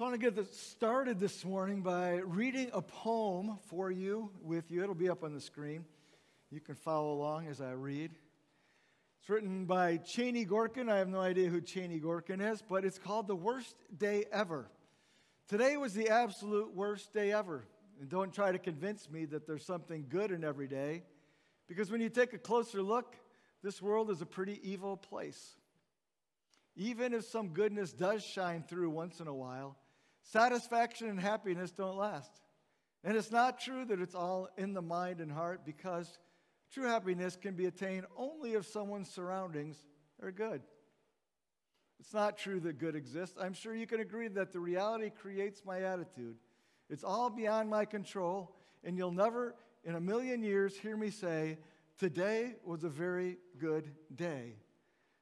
So I want to get started this morning by reading a poem for you, with you. It'll be up on the screen. You can follow along as I read. It's written by Chanie Gorkin. I have no idea who Chanie Gorkin is, but it's called The Worst Day Ever. Today was the absolute worst day ever. And don't try to convince me that there's something good in every day, because when you take a closer look, this world is a pretty evil place. Even if some goodness does shine through once in a while, satisfaction and happiness don't last. And it's not true that it's all in the mind and heart because true happiness can be attained only if someone's surroundings are good. It's not true that good exists. I'm sure you can agree that the reality creates my attitude. It's all beyond my control, and you'll never in a million years hear me say, Today was a very good day.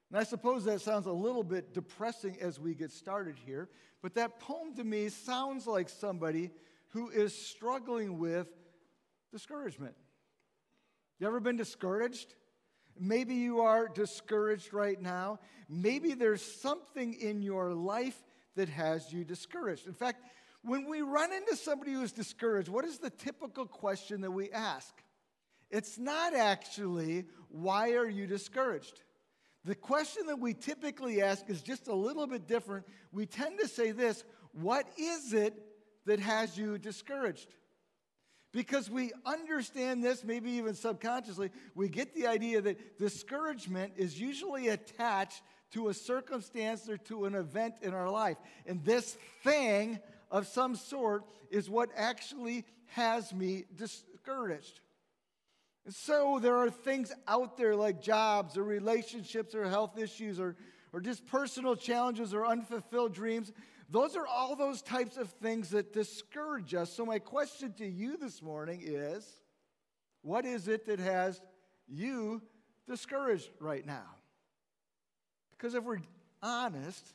And I suppose that sounds a little bit depressing as we get started here, but that poem to me sounds like somebody who is struggling with discouragement. You ever been discouraged? Maybe you are discouraged right now. Maybe there's something in your life that has you discouraged. In fact, when we run into somebody who is discouraged, what is the typical question that we ask? It's not actually, why are you discouraged? The question that we typically ask is just a little bit different. We tend to say this What is it that has you discouraged? Because we understand this, maybe even subconsciously, we get the idea that discouragement is usually attached to a circumstance or to an event in our life. And this thing of some sort is what actually has me discouraged. So there are things out there like jobs or relationships or health issues or, or just personal challenges or unfulfilled dreams. Those are all those types of things that discourage us. So, my question to you this morning is what is it that has you discouraged right now? Because if we're honest,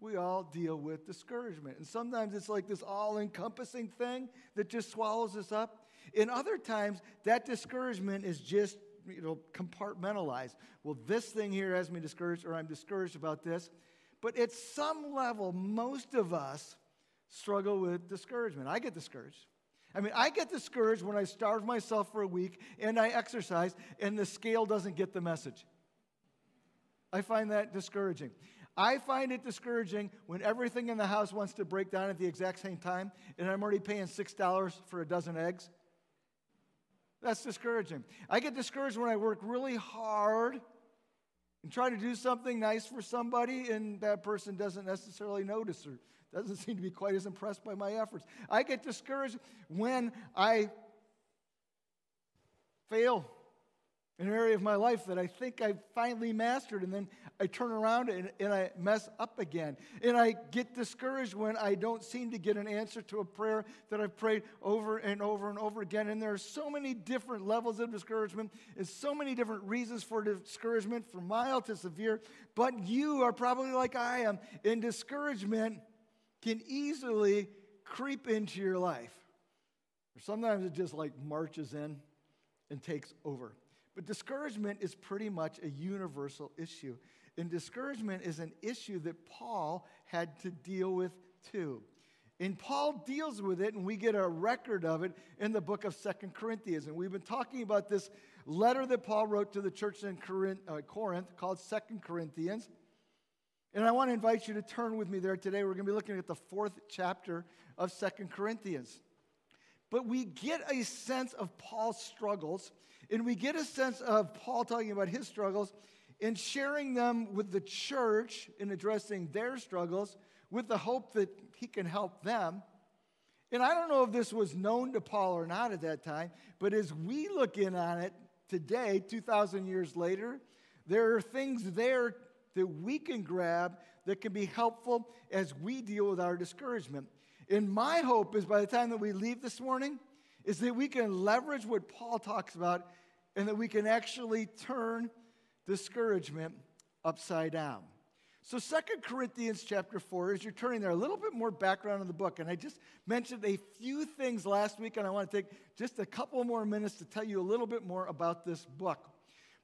we all deal with discouragement. And sometimes it's like this all encompassing thing that just swallows us up. In other times, that discouragement is just you know, compartmentalized. Well, this thing here has me discouraged, or I'm discouraged about this. But at some level, most of us struggle with discouragement. I get discouraged. I mean, I get discouraged when I starve myself for a week and I exercise and the scale doesn't get the message. I find that discouraging. I find it discouraging when everything in the house wants to break down at the exact same time and I'm already paying $6 for a dozen eggs. That's discouraging. I get discouraged when I work really hard and try to do something nice for somebody and that person doesn't necessarily notice or doesn't seem to be quite as impressed by my efforts. I get discouraged when I fail an area of my life that I think I finally mastered, and then I turn around and, and, I mess up again. And I get discouraged when I don't seem to get an answer to a prayer that I've prayed over and over and over again. And there are so many different levels of discouragement and so many different reasons for discouragement, from mild to severe. But you are probably like I am, and discouragement can easily creep into your life. Or sometimes it just like marches in and takes over. But discouragement is pretty much a universal issue. And discouragement is an issue that Paul had to deal with too. And Paul deals with it, and we get a record of it in the book of Second Corinthians. And we've been talking about this letter that Paul wrote to the church in Corinth, uh, Corinth called Second Corinthians. And I want to invite you to turn with me there today. We're going to be looking at the fourth chapter of Second Corinthians. But we get a sense of Paul's struggles and we get a sense of Paul talking about his struggles and sharing them with the church in addressing their struggles with the hope that he can help them. And I don't know if this was known to Paul or not at that time, but as we look in on it today, 2,000 years later, there are things there that we can grab that can be helpful as we deal with our discouragement. And my hope is by the time that we leave this morning, is that we can leverage what Paul talks about and that we can actually turn discouragement upside down. So Second Corinthians chapter 4, as you're turning there, a little bit more background on the book. And I just mentioned a few things last week, and I want to take just a couple more minutes to tell you a little bit more about this book.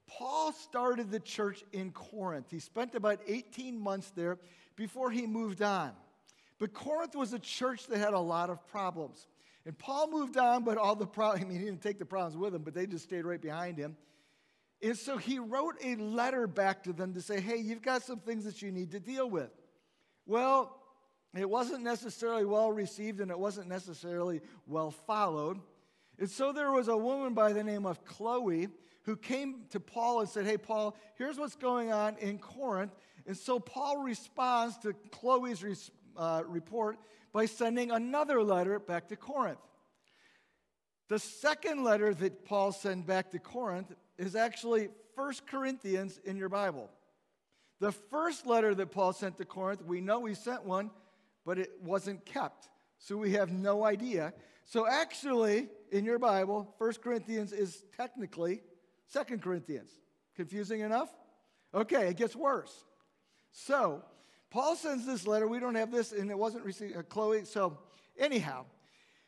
Paul started the church in Corinth. He spent about 18 months there before he moved on. But Corinth was a church that had a lot of problems. And Paul moved on, but all the problems, I mean, he didn't take the problems with him, but they just stayed right behind him. And so he wrote a letter back to them to say, hey, you've got some things that you need to deal with. Well, it wasn't necessarily well received and it wasn't necessarily well followed. And so there was a woman by the name of Chloe who came to Paul and said, Hey, Paul, here's what's going on in Corinth. And so Paul responds to Chloe's uh, report by sending another letter back to Corinth. The second letter that Paul sent back to Corinth is actually First Corinthians in your Bible. The first letter that Paul sent to Corinth, we know he sent one, but it wasn't kept. So we have no idea. So actually, in your Bible, First Corinthians is technically Second Corinthians. Confusing enough? Okay, it gets worse. So, Paul sends this letter. We don't have this, and it wasn't received, uh, Chloe. So, anyhow,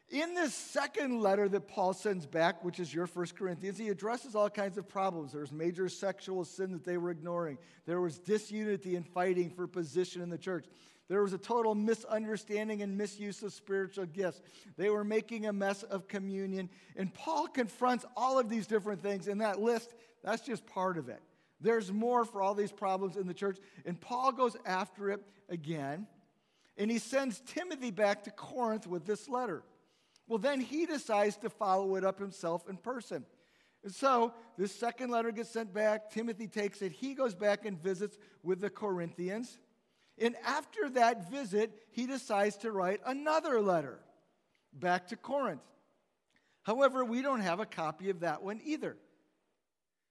in this second letter that Paul sends back, which is your First Corinthians, he addresses all kinds of problems. There was major sexual sin that they were ignoring. There was disunity and fighting for position in the church. There was a total misunderstanding and misuse of spiritual gifts. They were making a mess of communion. And Paul confronts all of these different things in that list. That's just part of it. There's more for all these problems in the church. And Paul goes after it again. And he sends Timothy back to Corinth with this letter. Well, then he decides to follow it up himself in person. And so this second letter gets sent back. Timothy takes it. He goes back and visits with the Corinthians. And after that visit, he decides to write another letter back to Corinth. However, we don't have a copy of that one either.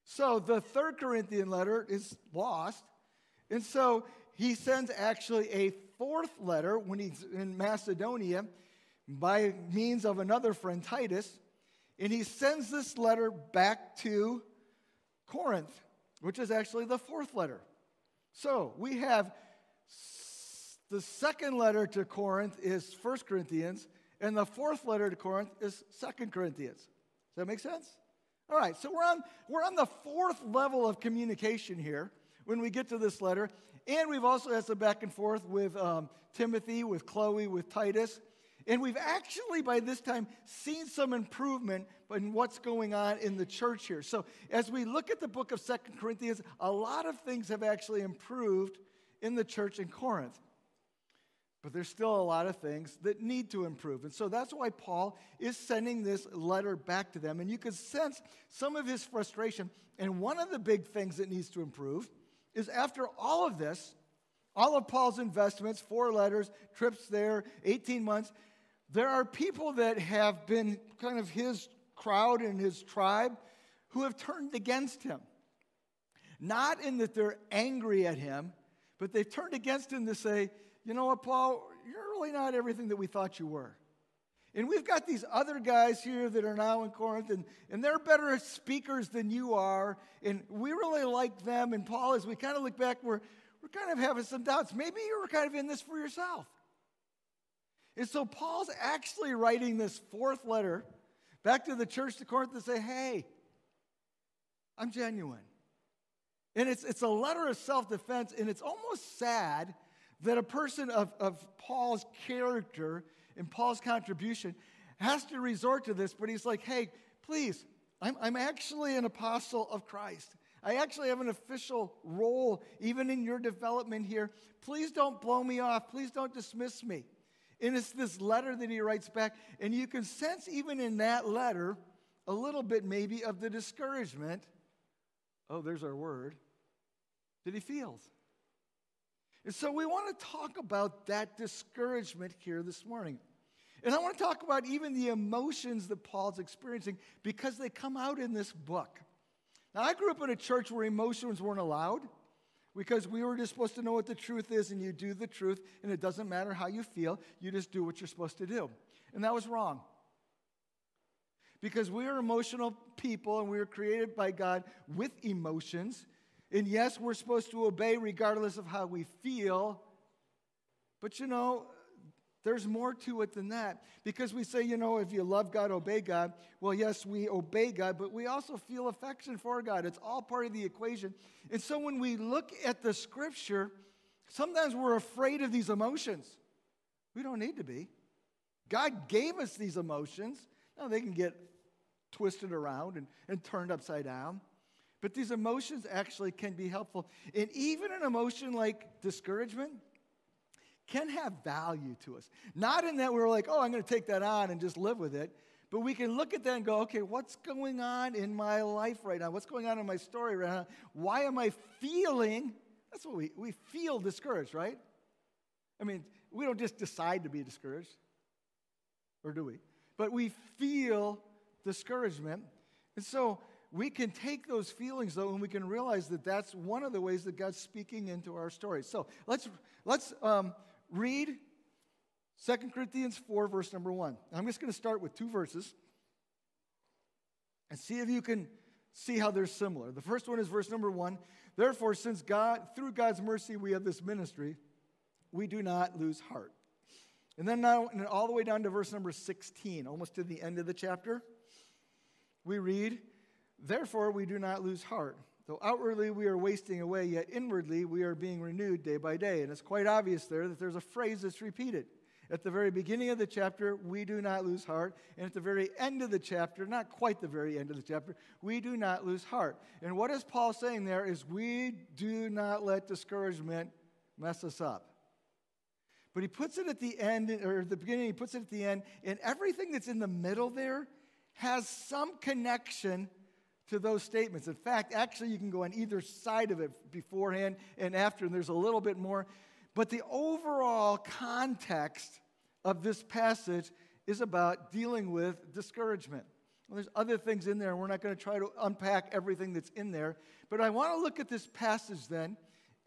So the third Corinthian letter is lost. And so he sends actually a fourth letter when he's in Macedonia by means of another friend, Titus, and he sends this letter back to Corinth, which is actually the fourth letter. So we have the second letter to Corinth is First Corinthians, and the fourth letter to Corinth is Second Corinthians. Does that make sense? All right, so we're on, we're on the fourth level of communication here when we get to this letter. And we've also had some back and forth with um, Timothy, with Chloe, with Titus. And we've actually, by this time, seen some improvement in what's going on in the church here. So, as we look at the book of Second Corinthians, a lot of things have actually improved in the church in Corinth. But there's still a lot of things that need to improve. And so that's why Paul is sending this letter back to them. And you can sense some of his frustration. And one of the big things that needs to improve is after all of this, all of Paul's investments, four letters, trips there, 18 months, there are people that have been kind of his crowd and his tribe who have turned against him. Not in that they're angry at him, but they've turned against him to say, you know what, Paul, you're really not everything that we thought you were. And we've got these other guys here that are now in Corinth, and, and they're better speakers than you are. And we really like them. And Paul, as we kind of look back, we're, we're kind of having some doubts. Maybe you were kind of in this for yourself. And so Paul's actually writing this fourth letter back to the church to Corinth to say, hey, I'm genuine. And it's, it's a letter of self defense, and it's almost sad that a person of, of Paul's character and Paul's contribution has to resort to this, but he's like, hey, please, I'm, I'm actually an apostle of Christ. I actually have an official role even in your development here. Please don't blow me off. Please don't dismiss me. And it's this letter that he writes back. And you can sense, even in that letter, a little bit maybe of the discouragement. Oh, there's our word. That he feels. And so we want to talk about that discouragement here this morning. And I want to talk about even the emotions that Paul's experiencing because they come out in this book. Now, I grew up in a church where emotions weren't allowed because we were just supposed to know what the truth is, and you do the truth, and it doesn't matter how you feel, you just do what you're supposed to do. And that was wrong. Because we are emotional people, and we were created by God with emotions. And yes, we're supposed to obey regardless of how we feel. But you know, there's more to it than that. Because we say, you know, if you love God, obey God. Well, yes, we obey God, but we also feel affection for God. It's all part of the equation. And so when we look at the scripture, sometimes we're afraid of these emotions. We don't need to be. God gave us these emotions. Now, they can get twisted around and, and turned upside down. But these emotions actually can be helpful. And even an emotion like discouragement can have value to us. Not in that we're like, oh, I'm going to take that on and just live with it. But we can look at that and go, okay, what's going on in my life right now? What's going on in my story right now? Why am I feeling? That's what we, we feel discouraged, right? I mean, we don't just decide to be discouraged, or do we? But we feel discouragement. And so we can take those feelings though and we can realize that that's one of the ways that god's speaking into our story. So let's let's um, read 2 corinthians 4 verse number 1 i'm just going to start with two verses and see if you can see how they're similar. The first one is verse number 1 therefore since god through god's mercy we have this ministry we do not lose heart. And then now and all the way down to verse number 16 almost to the end of the chapter we read Therefore, we do not lose heart. Though outwardly we are wasting away, yet inwardly we are being renewed day by day. And it's quite obvious there that there's a phrase that's repeated. At the very beginning of the chapter, we do not lose heart. And at the very end of the chapter, not quite the very end of the chapter, we do not lose heart. And what is Paul saying there is we do not let discouragement mess us up. But he puts it at the end, or the beginning, he puts it at the end, and everything that's in the middle there has some connection to those statements. In fact, actually, you can go on either side of it beforehand and after, and there's a little bit more. But the overall context of this passage is about dealing with discouragement. Well, there's other things in there, and we're not going to try to unpack everything that's in there. But I want to look at this passage then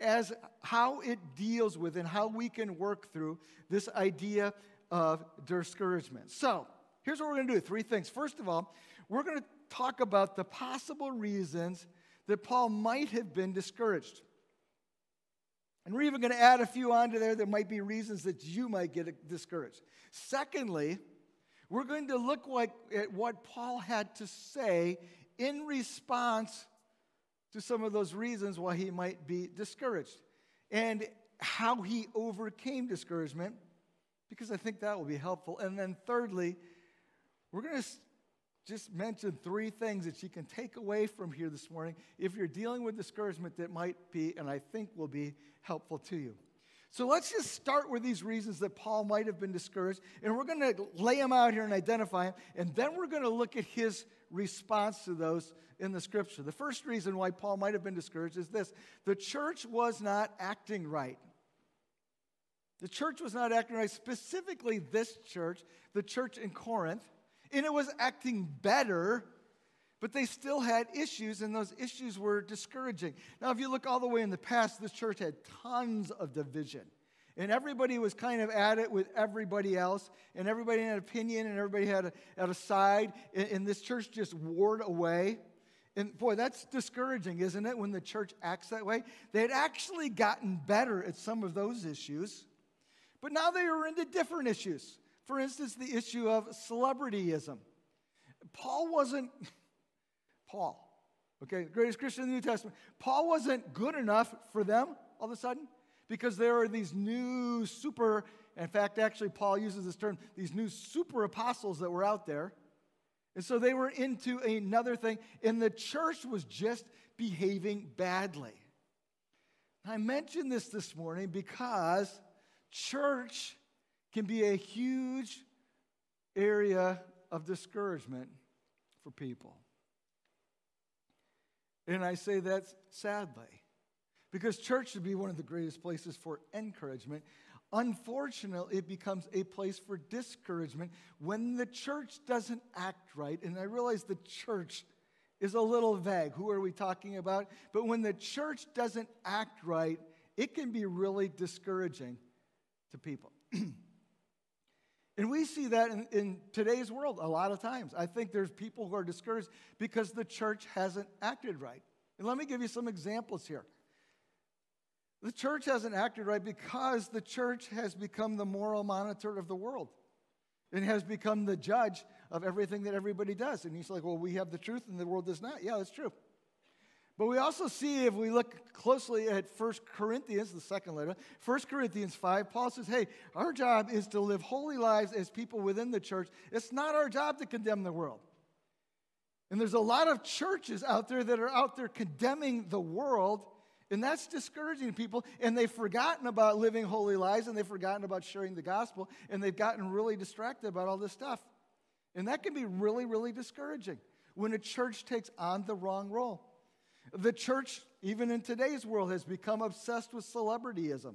as how it deals with and how we can work through this idea of discouragement. So, here's what we're going to do three things. First of all, we're going to talk about the possible reasons that Paul might have been discouraged. And we're even going to add a few onto there that might be reasons that you might get discouraged. Secondly, we're going to look like at what Paul had to say in response to some of those reasons why he might be discouraged and how he overcame discouragement, because I think that will be helpful. And then thirdly, we're going to just mention three things that you can take away from here this morning if you're dealing with discouragement that might be, and I think will be, helpful to you. So let's just start with these reasons that Paul might have been discouraged, and we're going to lay them out here and identify them, and then we're going to look at his response to those in the scripture. The first reason why Paul might have been discouraged is this the church was not acting right. The church was not acting right, specifically this church, the church in Corinth and it was acting better, but they still had issues, and those issues were discouraging. Now, if you look all the way in the past, this church had tons of division. And everybody was kind of at it with everybody else, and everybody had an opinion, and everybody had a, had a side, and, and this church just warred away. And boy, that's discouraging, isn't it, when the church acts that way? They had actually gotten better at some of those issues, but now they were into different issues. For instance, the issue of celebrityism. Paul wasn't, Paul, okay, greatest Christian in the New Testament. Paul wasn't good enough for them all of a sudden because there are these new super, in fact, actually, Paul uses this term, these new super apostles that were out there. And so they were into another thing, and the church was just behaving badly. I mentioned this this morning because church can be a huge area of discouragement for people. And I say that sadly, because church should be one of the greatest places for encouragement. Unfortunately, it becomes a place for discouragement when the church doesn't act right. And I realize the church is a little vague. Who are we talking about? But when the church doesn't act right, it can be really discouraging to people. And we see that in, in, today's world a lot of times. I think there's people who are discouraged because the church hasn't acted right. And let me give you some examples here. The church hasn't acted right because the church has become the moral monitor of the world and has become the judge of everything that everybody does. And he's like, well, we have the truth and the world does not. Yeah, that's true. But we also see, if we look closely at 1 Corinthians, the second letter, 1 Corinthians 5, Paul says, Hey, our job is to live holy lives as people within the church. It's not our job to condemn the world. And there's a lot of churches out there that are out there condemning the world, and that's discouraging people. And they've forgotten about living holy lives, and they've forgotten about sharing the gospel, and they've gotten really distracted about all this stuff. And that can be really, really discouraging when a church takes on the wrong role. The church, even in today's world, has become obsessed with celebrityism.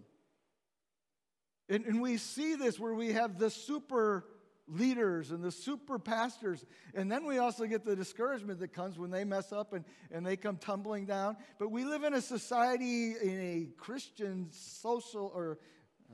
And, and we see this where we have the super leaders and the super pastors. And then we also get the discouragement that comes when they mess up and, and they come tumbling down. But we live in a society, in a Christian social, or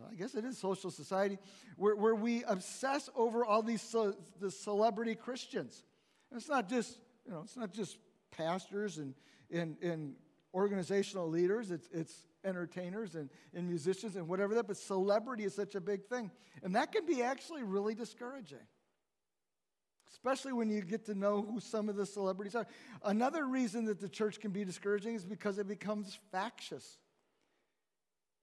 I guess it is social society, where, where we obsess over all these the celebrity Christians. And it's not just, you know, it's not just pastors and in, in organizational leaders, it's, it's entertainers and, and musicians and whatever that, but celebrity is such a big thing. And that can be actually really discouraging, especially when you get to know who some of the celebrities are. Another reason that the church can be discouraging is because it becomes factious.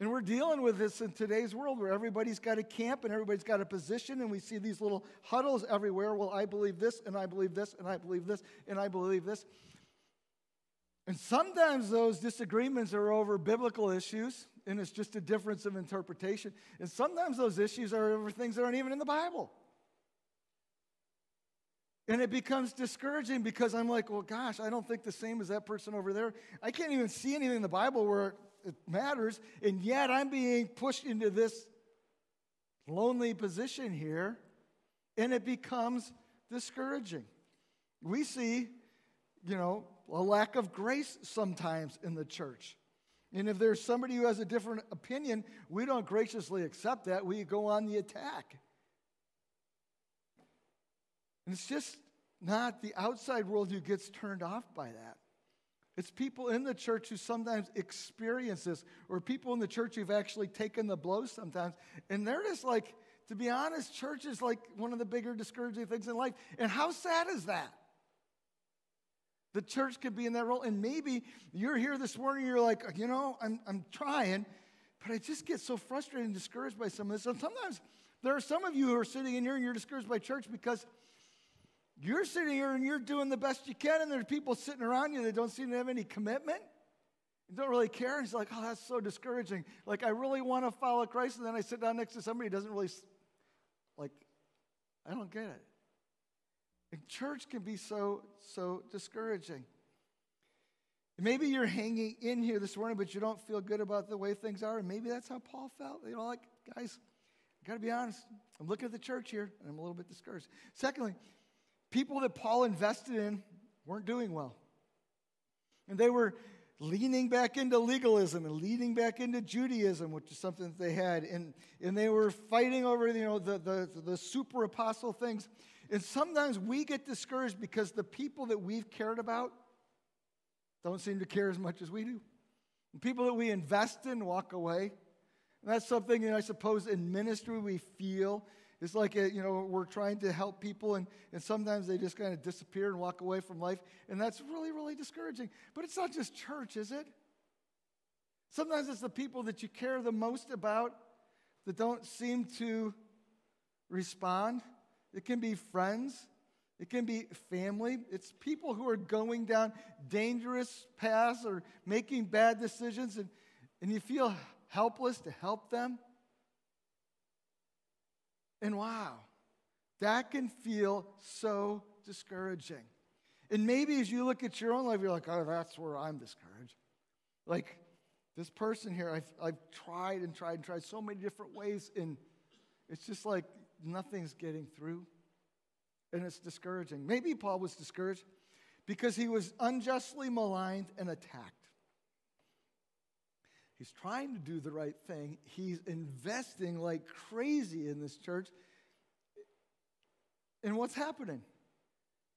And we're dealing with this in today's world where everybody's got a camp and everybody's got a position, and we see these little huddles everywhere. Well, I believe this, and I believe this, and I believe this, and I believe this. And sometimes those disagreements are over biblical issues, and it's just a difference of interpretation. And sometimes those issues are over things that aren't even in the Bible. And it becomes discouraging because I'm like, well, gosh, I don't think the same as that person over there. I can't even see anything in the Bible where it matters, and yet I'm being pushed into this lonely position here, and it becomes discouraging. We see, you know, a lack of grace sometimes in the church. And if there's somebody who has a different opinion, we don't graciously accept that. We go on the attack. And it's just not the outside world who gets turned off by that. It's people in the church who sometimes experience this, or people in the church who've actually taken the blow sometimes. And they're just like, to be honest, church is like one of the bigger discouraging things in life. And how sad is that? The church could be in that role. And maybe you're here this morning, you're like, you know, I'm, I'm trying, but I just get so frustrated and discouraged by some of this. And sometimes there are some of you who are sitting in here and you're discouraged by church because you're sitting here and you're doing the best you can, and there are people sitting around you that don't seem to have any commitment and don't really care. And it's like, oh, that's so discouraging. Like, I really want to follow Christ, and then I sit down next to somebody who doesn't really, like, I don't get it. And church can be so, so discouraging. Maybe you're hanging in here this morning, but you don't feel good about the way things are. And maybe that's how Paul felt. You know, like, guys, I got to be honest. I'm looking at the church here, and I'm a little bit discouraged. Secondly, people that Paul invested in weren't doing well. And they were leaning back into legalism and leaning back into Judaism, which is something that they had. And, and they were fighting over, you know, the, the, the super apostle things. And sometimes we get discouraged because the people that we've cared about don't seem to care as much as we do. And people that we invest in walk away. And that's something that I suppose in ministry we feel. It's like, a, you know, we're trying to help people, and, and sometimes they just kind of disappear and walk away from life. And that's really, really discouraging. But it's not just church, is it? Sometimes it's the people that you care the most about that don't seem to respond. It can be friends. It can be family. It's people who are going down dangerous paths or making bad decisions, and, and you feel helpless to help them. And wow, that can feel so discouraging. And maybe as you look at your own life, you're like, oh, that's where I'm discouraged. Like this person here, I've, I've tried and tried and tried so many different ways, and it's just like nothing's getting through. And it's discouraging. Maybe Paul was discouraged because he was unjustly maligned and attacked. He's trying to do the right thing. He's investing like crazy in this church. And what's happening?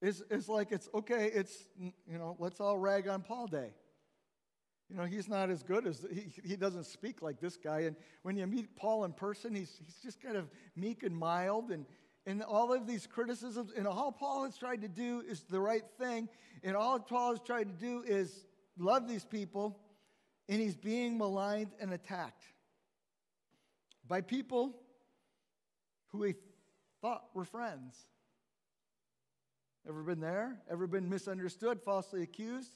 It's, it's like it's okay, it's, you know, let's all rag on Paul Day. You know, he's not as good as, he, he doesn't speak like this guy. And when you meet Paul in person, he's, he's just kind of meek and mild. And, and all of these criticisms, and all Paul has tried to do is the right thing. And all Paul has tried to do is love these people, and he's being maligned and attacked by people who he thought were friends. Ever been there? Ever been misunderstood, falsely accused?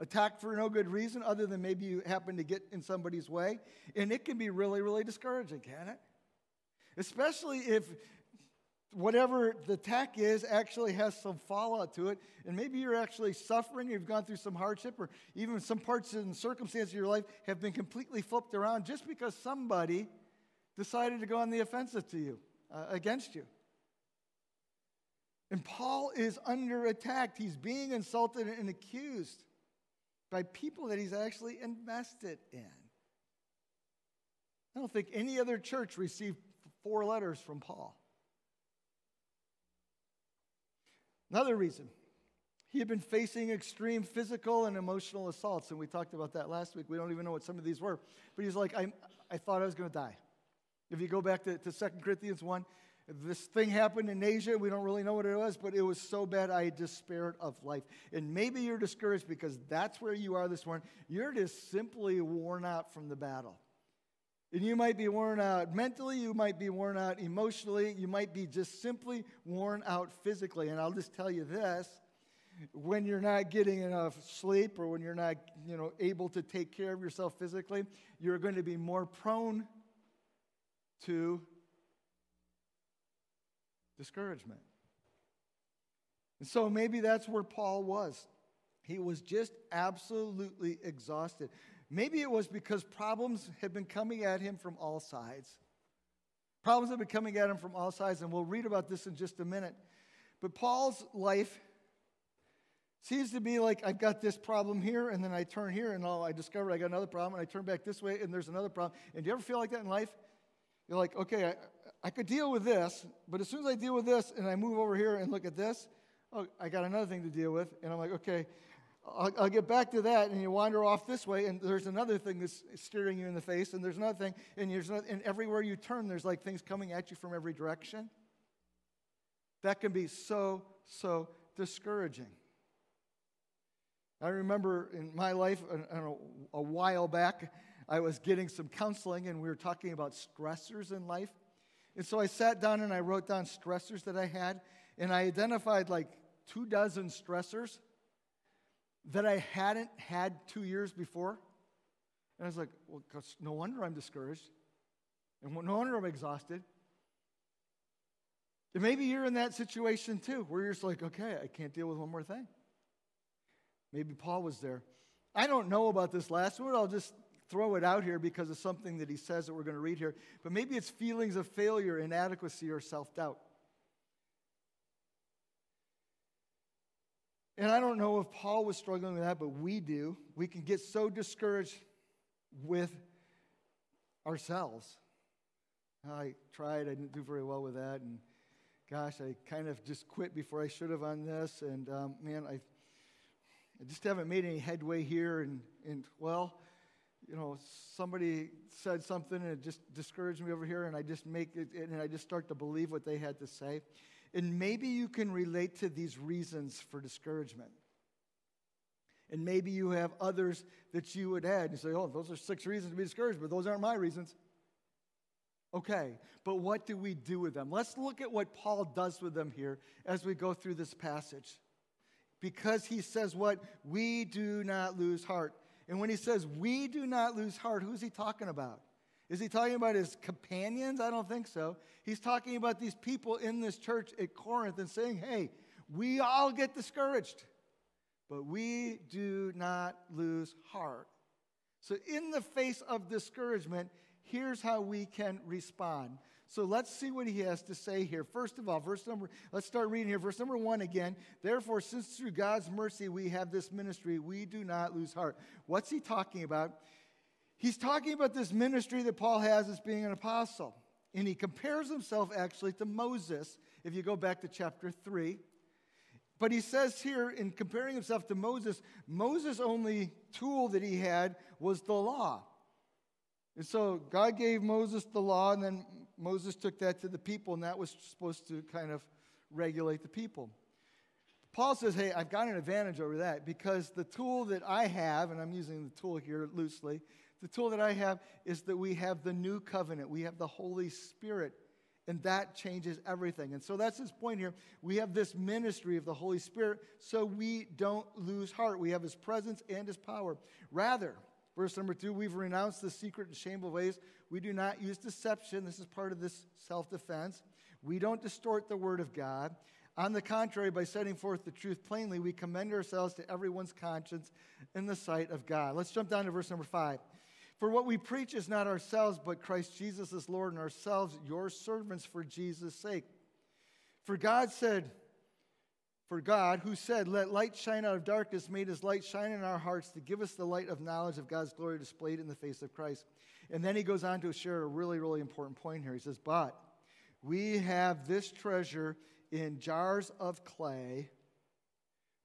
Attacked for no good reason other than maybe you happen to get in somebody's way? And it can be really, really discouraging, can it? Especially if whatever the attack is actually has some fallout to it, and maybe you're actually suffering, you've gone through some hardship, or even some parts and circumstances of your life have been completely flipped around just because somebody decided to go on the offensive to you, uh, against you. And Paul is under attack. He's being insulted and accused by people that he's actually invested in. I don't think any other church received four letters from Paul. Another reason, he had been facing extreme physical and emotional assaults, and we talked about that last week. We don't even know what some of these were. But he's like, I, I thought I was going to die. If you go back to, to 2 Corinthians 1, this thing happened in Asia. We don't really know what it was, but it was so bad I despaired of life. And maybe you're discouraged because that's where you are this morning. You're just simply worn out from the battle. And you might be worn out mentally, you might be worn out emotionally, you might be just simply worn out physically. And I'll just tell you this when you're not getting enough sleep or when you're not you know, able to take care of yourself physically, you're going to be more prone to discouragement. And so maybe that's where Paul was. He was just absolutely exhausted. Maybe it was because problems had been coming at him from all sides. Problems have been coming at him from all sides, and we'll read about this in just a minute. But Paul's life seems to be like I've got this problem here, and then I turn here, and I discover I got another problem, and I turn back this way, and there's another problem. And do you ever feel like that in life? You're like, okay, I, I could deal with this, but as soon as I deal with this and I move over here and look at this, oh, I got another thing to deal with. And I'm like, okay, I'll, I'll, get back to that. And you wander off this way, and there's another thing that's staring you in the face, and there's another thing, and, there's another, and everywhere you turn, there's like things coming at you from every direction. That can be so, so discouraging. I remember in my life, a, a while back, I was getting some counseling and we were talking about stressors in life. And so I sat down and I wrote down stressors that I had, and I identified like two dozen stressors that I hadn't had two years before. And I was like, well, no wonder I'm discouraged. And no wonder I'm exhausted. And maybe you're in that situation too, where you're just like, okay, I can't deal with one more thing. Maybe Paul was there. I don't know about this last one. I'll just throw it out here because of something that he says that we're going to read here. But maybe it's feelings of failure, inadequacy, or self doubt. And I don't know if Paul was struggling with that, but we do. We can get so discouraged with ourselves. I tried, I didn't do very well with that. And gosh, I kind of just quit before I should have on this. And um, man, I, I just haven't made any headway here. And, and well, you know, somebody said something and it just discouraged me over here, and I just make it, and I just start to believe what they had to say. And maybe you can relate to these reasons for discouragement. And maybe you have others that you would add. and say, oh, those are six reasons to be discouraged, but those aren't my reasons. Okay, but what do we do with them? Let's look at what Paul does with them here as we go through this passage. Because he says what? We do not lose heart. And when he says we do not lose heart, who's he talking about? Is he talking about his companions? I don't think so. He's talking about these people in this church at Corinth and saying, hey, we all get discouraged, but we do not lose heart. So, in the face of discouragement, here's how we can respond. So let's see what he has to say here. First of all, verse number, let's start reading here. Verse number one again. Therefore, since through God's mercy we have this ministry, we do not lose heart. What's he talking about? He's talking about this ministry that Paul has as being an apostle. And he compares himself actually to Moses, if you go back to chapter 3. But he says here, in comparing himself to Moses, Moses' only tool that he had was the law. And so God gave Moses the law, and then Moses took that to the people, and that was supposed to kind of regulate the people. Paul says, Hey, I've got an advantage over that because the tool that I have, and I'm using the tool here loosely, the tool that I have is that we have the new covenant. We have the Holy Spirit, and that changes everything. And so that's his point here. We have this ministry of the Holy Spirit, so we don't lose heart. We have his presence and his power. Rather, verse number two, we've renounced the secret and shameful ways. We do not use deception. This is part of this self defense. We don't distort the word of God. On the contrary, by setting forth the truth plainly, we commend ourselves to everyone's conscience in the sight of God. Let's jump down to verse number five. For what we preach is not ourselves, but Christ Jesus is Lord, and ourselves your servants for Jesus' sake. For God said, for God, who said, Let light shine out of darkness, made his light shine in our hearts to give us the light of knowledge of God's glory displayed in the face of Christ. And then he goes on to share a really, really important point here. He says, But we have this treasure in jars of clay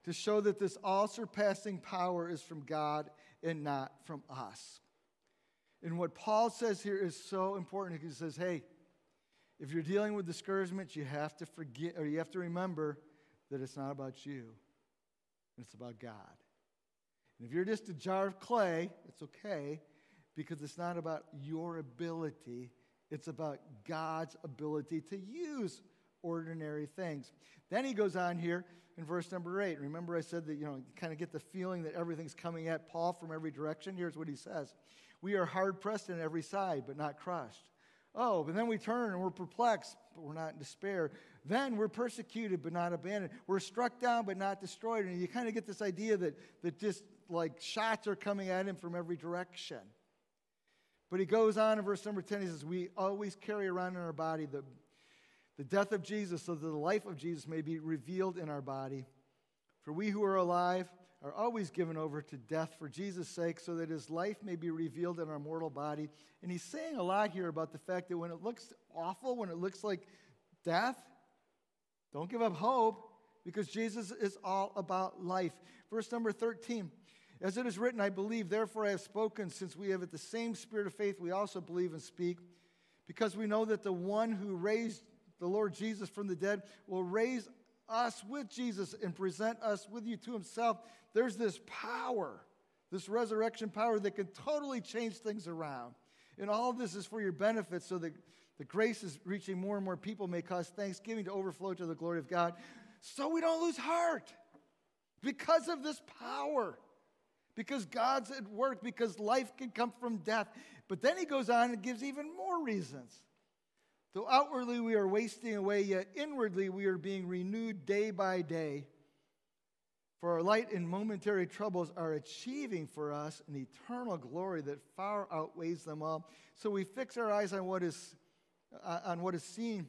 to show that this all surpassing power is from God and not from us. And what Paul says here is so important. He says, hey, if you're dealing with discouragement, you have to forget or you have to remember that it's not about you, it's about God. And if you're just a jar of clay, it's okay because it's not about your ability, it's about God's ability to use ordinary things. Then he goes on here in verse number eight. Remember, I said that, you know, you kind of get the feeling that everything's coming at Paul from every direction. Here's what he says We are hard pressed on every side, but not crushed. Oh, but then we turn and we're perplexed, but we're not in despair. Then we're persecuted, but not abandoned. We're struck down, but not destroyed. And you kind of get this idea that, that just like shots are coming at him from every direction. But he goes on in verse number 10, he says, We always carry around in our body the the death of Jesus, so that the life of Jesus may be revealed in our body. For we who are alive are always given over to death for Jesus' sake, so that his life may be revealed in our mortal body. And he's saying a lot here about the fact that when it looks awful, when it looks like death, don't give up hope, because Jesus is all about life. Verse number 13. As it is written, I believe, therefore I have spoken, since we have at the same spirit of faith, we also believe and speak, because we know that the one who raised the Lord Jesus from the dead will raise us with Jesus and present us with you to himself. There's this power, this resurrection power that can totally change things around. And all of this is for your benefit so that the grace is reaching more and more people may cause thanksgiving to overflow to the glory of God. So we don't lose heart because of this power. Because God's at work, because life can come from death. But then he goes on and gives even more reasons. Though outwardly we are wasting away, yet inwardly we are being renewed day by day. For our light and momentary troubles are achieving for us an eternal glory that far outweighs them all. So we fix our eyes on what is uh, on what is seen.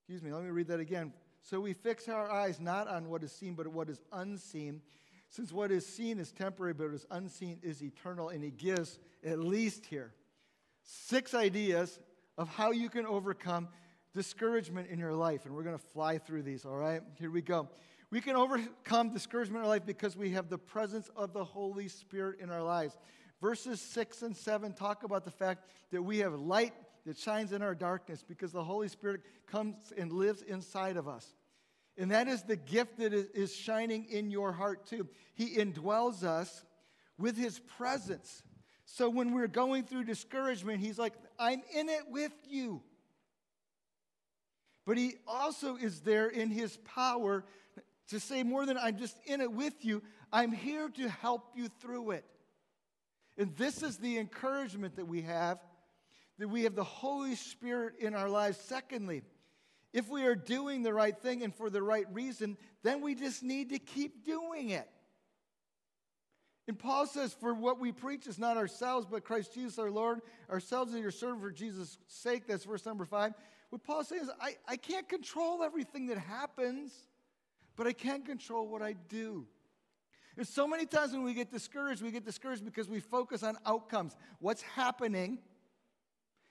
Excuse me, let me read that again. So we fix our eyes not on what is seen, but what is unseen. Since what is seen is temporary, but what is unseen is eternal. And he gives, at least here, six ideas of how you can overcome discouragement in your life. And we're going to fly through these, all right? Here we go. We can overcome discouragement in our life because we have the presence of the Holy Spirit in our lives. Verses 6 and 7 talk about the fact that we have light that shines in our darkness because the Holy Spirit comes and lives inside of us. And that is the gift that is shining in your heart too. He indwells us with His presence. So when we're going through discouragement, He's like, I'm in it with you. But he also is there in his power to say more than I'm just in it with you, I'm here to help you through it. And this is the encouragement that we have that we have the Holy Spirit in our lives. Secondly, if we are doing the right thing and for the right reason, then we just need to keep doing it. And Paul says, For what we preach is not ourselves, but Christ Jesus our Lord, ourselves and your servant for Jesus' sake. That's verse number five. What Paul says, I, I can't control everything that happens, but I can control what I do. And so many times when we get discouraged, we get discouraged because we focus on outcomes, what's happening,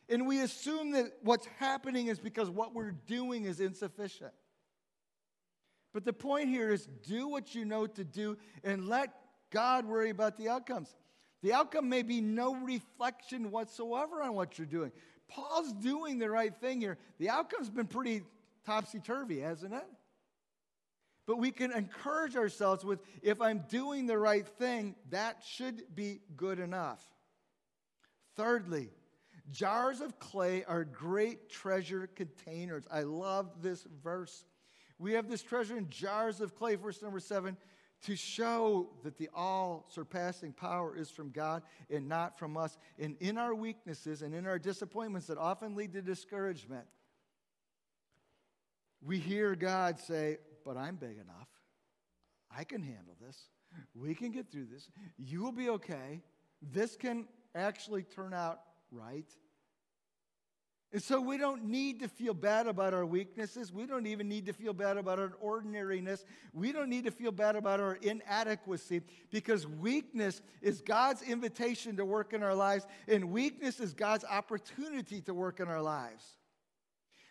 and we assume that what's happening is because what we're doing is insufficient. But the point here is do what you know to do and let God worry about the outcomes. The outcome may be no reflection whatsoever on what you're doing. Paul's doing the right thing here. The outcome's been pretty topsy turvy, hasn't it? But we can encourage ourselves with if I'm doing the right thing, that should be good enough. Thirdly, jars of clay are great treasure containers. I love this verse. We have this treasure in jars of clay, verse number seven, to show that the all surpassing power is from God and not from us. And in our weaknesses and in our disappointments that often lead to discouragement, we hear God say, But I'm big enough. I can handle this. We can get through this. You will be okay. This can actually turn out right. And so we don't need to feel bad about our weaknesses. We don't even need to feel bad about our ordinariness. We don't need to feel bad about our inadequacy because weakness is God's invitation to work in our lives, and weakness is God's opportunity to work in our lives.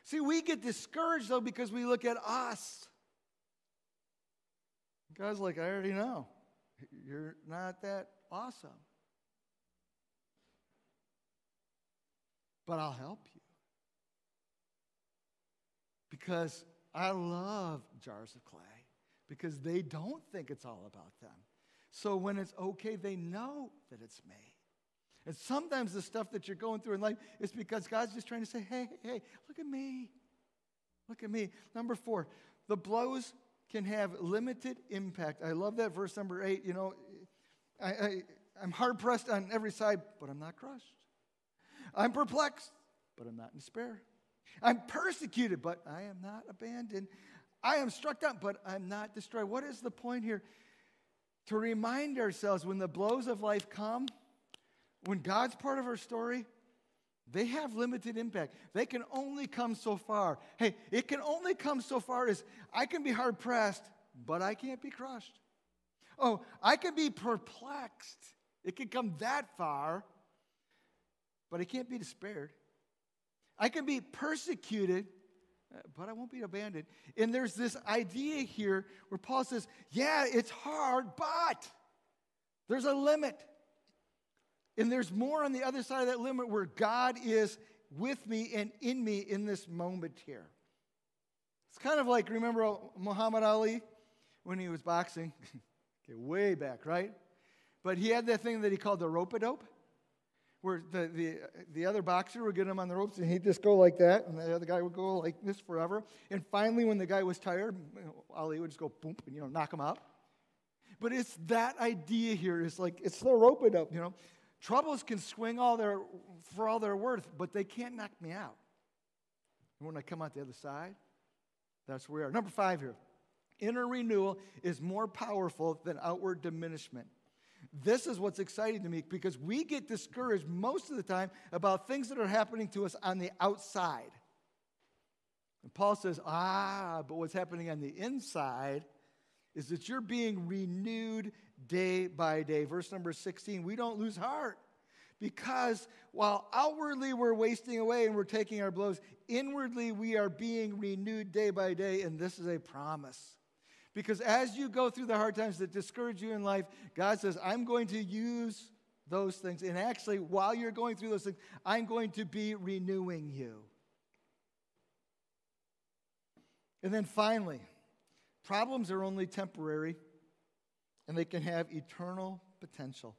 See, we get discouraged though because we look at us. God's like, I already know. You're not that awesome. But I'll help you. Because I love jars of clay because they don't think it's all about them. So when it's okay, they know that it's me. And sometimes the stuff that you're going through in life is because God's just trying to say, hey, hey, look at me. Look at me. Number four, the blows can have limited impact. I love that verse number eight. You know, I, I, I'm hard pressed on every side, but I'm not crushed. I'm perplexed, but I'm not in despair. I'm persecuted, but I am not abandoned. I am struck down, but I'm not destroyed. What is the point here? To remind ourselves when the blows of life come, when God's part of our story, they have limited impact. They can only come so far. Hey, it can only come so far as I can be hard pressed, but I can't be crushed. Oh, I can be perplexed. It can come that far, but I can't be despaired. I can be persecuted, uh, but I won't be abandoned. And there's this idea here where Paul says, Yeah, it's hard, but there's a limit. And there's more on the other side of that limit where God is with me and in me in this moment here. It's kind of like, remember Muhammad Ali when he was boxing? okay, way back, right? But he had that thing that he called the rope a dope where the, the, the other boxer would get him on the ropes and he'd just go like that, and the other guy would go like this forever. And finally, when the guy was tired, Ali would just go boom and, you know, knock him out. But it's that idea here is like, it's the rope a dope, you know. Troubles can swing all their, for all their worth, but they can't knock me out. And when I come out the other side, that's where we are. Number five here. Inner renewal is more powerful than outward diminishment. This is what's exciting to me because we get discouraged most of the time about things that are happening to us on the outside. And Paul says, ah, but what's happening on the inside is that you're being renewed day by day. Verse number 16, we don't lose heart because while outwardly we're wasting away and we're taking our blows, inwardly we are being renewed day by day, and this is a promise. Because as you go through the hard times that discourage you in life, God says, I'm going to use those things. And actually, while you're going through those things, I'm going to be renewing you. And then finally, problems are only temporary and they can have eternal potential.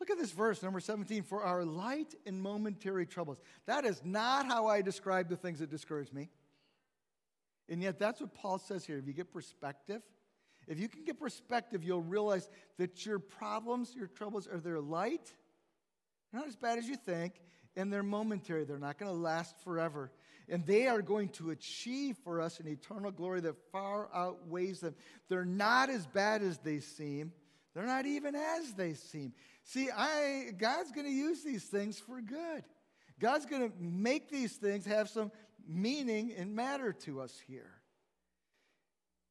Look at this verse, number 17. For our light and momentary troubles. That is not how I describe the things that discourage me. And yet, that's what Paul says here. If you get perspective, if you can get perspective, you'll realize that your problems, your troubles, are they're light, they're not as bad as you think, and they're momentary. They're not going to last forever. And they are going to achieve for us an eternal glory that far outweighs them. They're not as bad as they seem. They're not even as they seem. See, I, God's going to use these things for good. God's going to make these things have some meaning and matter to us here.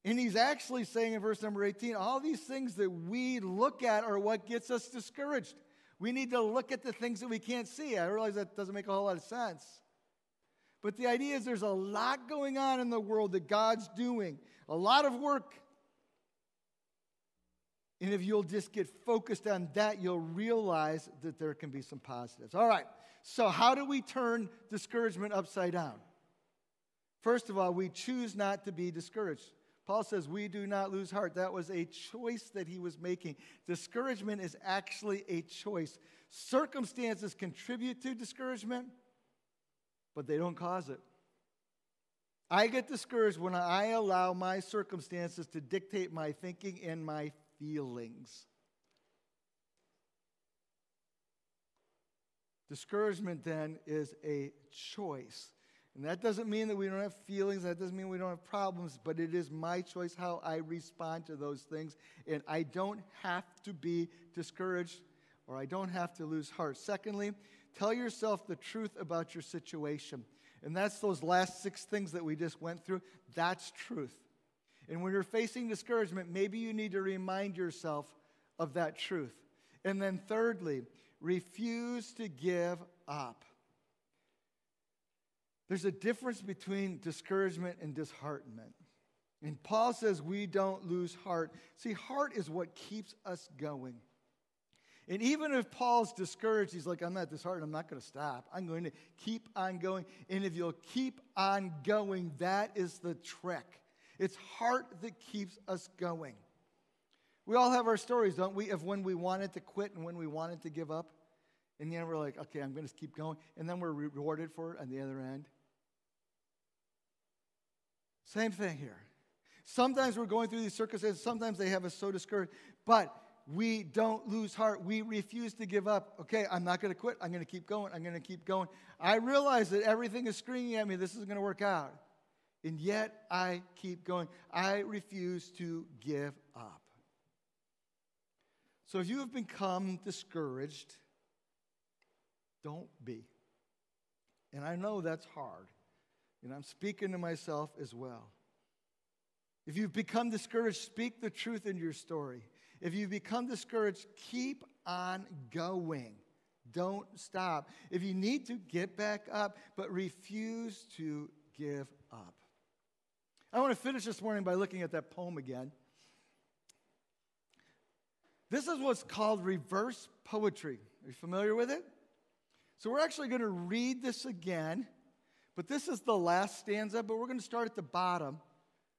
And he's actually saying in verse number 18, all these things that we look at are what gets us discouraged. We need to look at the things that we can't see. I realize that doesn't make a whole lot of sense. But the idea is there's a lot going on in the world that God's doing, a lot of work. And if you'll just get focused on that, you'll realize that there can be some positives. All right, so how do we turn discouragement upside down? First of all, we choose not to be discouraged. Paul says, We do not lose heart. That was a choice that he was making. Discouragement is actually a choice. Circumstances contribute to discouragement, but they don't cause it. I get discouraged when I allow my circumstances to dictate my thinking and my feelings. Discouragement then is a choice. And that doesn't mean that we don't have feelings, that doesn't mean we don't have problems, but it is my choice how I respond to those things. And I don't have to be discouraged or I don't have to lose heart. Secondly, tell yourself the truth about your situation. And that's those last six things that we just went through. That's truth. And when you're facing discouragement, maybe you need to remind yourself of that truth. And then, thirdly, refuse to give up. There's a difference between discouragement and disheartenment. And Paul says we don't lose heart. See, heart is what keeps us going. And even if Paul's discouraged, he's like, I'm not disheartened, I'm not going to stop. I'm going to keep on going. And if you'll keep on going, that is the trick. It's heart that keeps us going. We all have our stories, don't we, of when we wanted to quit and when we wanted to give up. And then we're like, okay, I'm going to keep going. And then we're rewarded for it on the other end. Same thing here. Sometimes we're going through these circumstances, sometimes they have us so discouraged, but we don't lose heart. We refuse to give up. Okay, I'm not going to quit. I'm going to keep going. I'm going to keep going. I realize that everything is screaming at me, this isn't going to work out. And yet I keep going. I refuse to give up. So if you have become discouraged, don't be. And I know that's hard. And I'm speaking to myself as well. If you've become discouraged, speak the truth in your story. If you become discouraged, keep on going. Don't stop. If you need to, get back up, but refuse to give up. I want to finish this morning by looking at that poem again. This is what's called reverse poetry. Are you familiar with it? So we're actually going to read this again, but this is the last stanza, but we're going to start at the bottom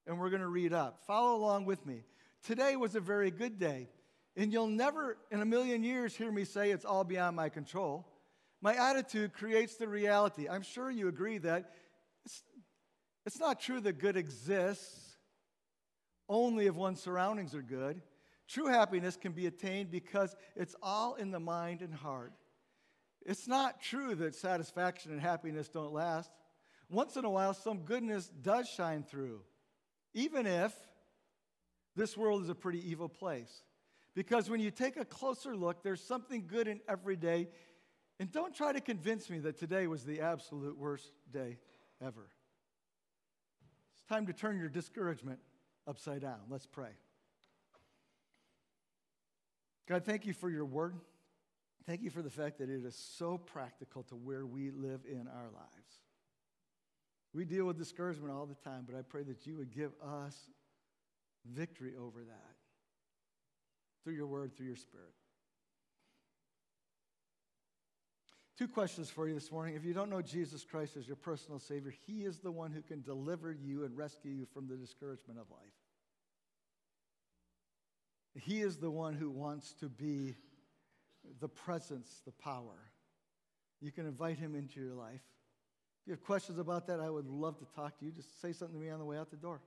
and we're going to read up. Follow along with me. Today was a very good day, and you'll never in a million years hear me say it's all beyond my control. My attitude creates the reality. I'm sure you agree that it's, it's not true that good exists only if one's surroundings are good. True happiness can be attained because it's all in the mind and heart. It's not true that satisfaction and happiness don't last. Once in a while, some goodness does shine through, even if this world is a pretty evil place. Because when you take a closer look, there's something good in every day. And don't try to convince me that today was the absolute worst day ever. It's time to turn your discouragement upside down. Let's pray. God, thank you for your word. Thank you for the fact that it is so practical to where we live in our lives. We deal with discouragement all the time, but I pray that you would give us victory over that through your word, through your spirit. Two questions for you this morning. If you don't know Jesus Christ as your personal Savior, He is the one who can deliver you and rescue you from the discouragement of life. He is the one who wants to be the presence, the power. You can invite Him into your life. If you have questions about that, I would love to talk to you. Just say something to me on the way out the door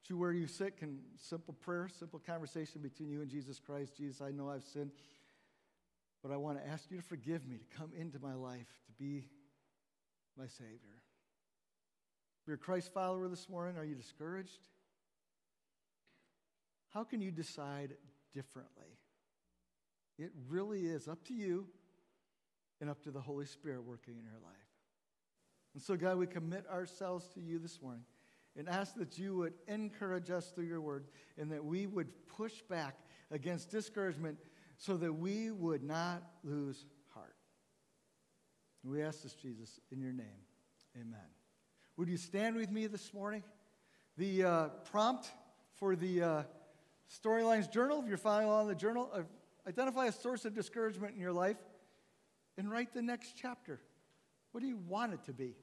But you where you sit can simple prayer, simple conversation between you and Jesus Christ. Jesus, I know I've sinned, but I want to ask you to forgive me, to come into my life, to be my Savior. If you're a Christ follower this morning, are you discouraged? How can you decide differently? It really is up to you and up to the Holy Spirit working in your life. And so, God, we commit ourselves to you this morning and ask that you would encourage us through your word and that we would push back against discouragement so that we would not lose heart. We ask this, Jesus, in your name. Amen. Would you stand with me this morning? The uh, prompt for the uh, Storylines Journal, if you're following along the journal, uh, identify a source of discouragement in your life and write the next chapter. What do you want it to be?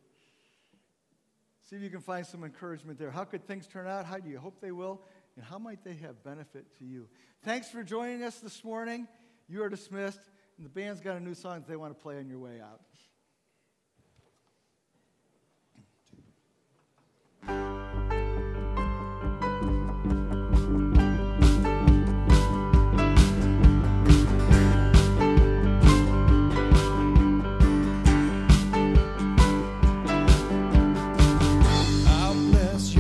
See if you can find some encouragement there. How could things turn out? How do you hope they will? And how might they have benefit to you? Thanks for joining us this morning. You are dismissed, and the band's got a new song that they want to play on your way out.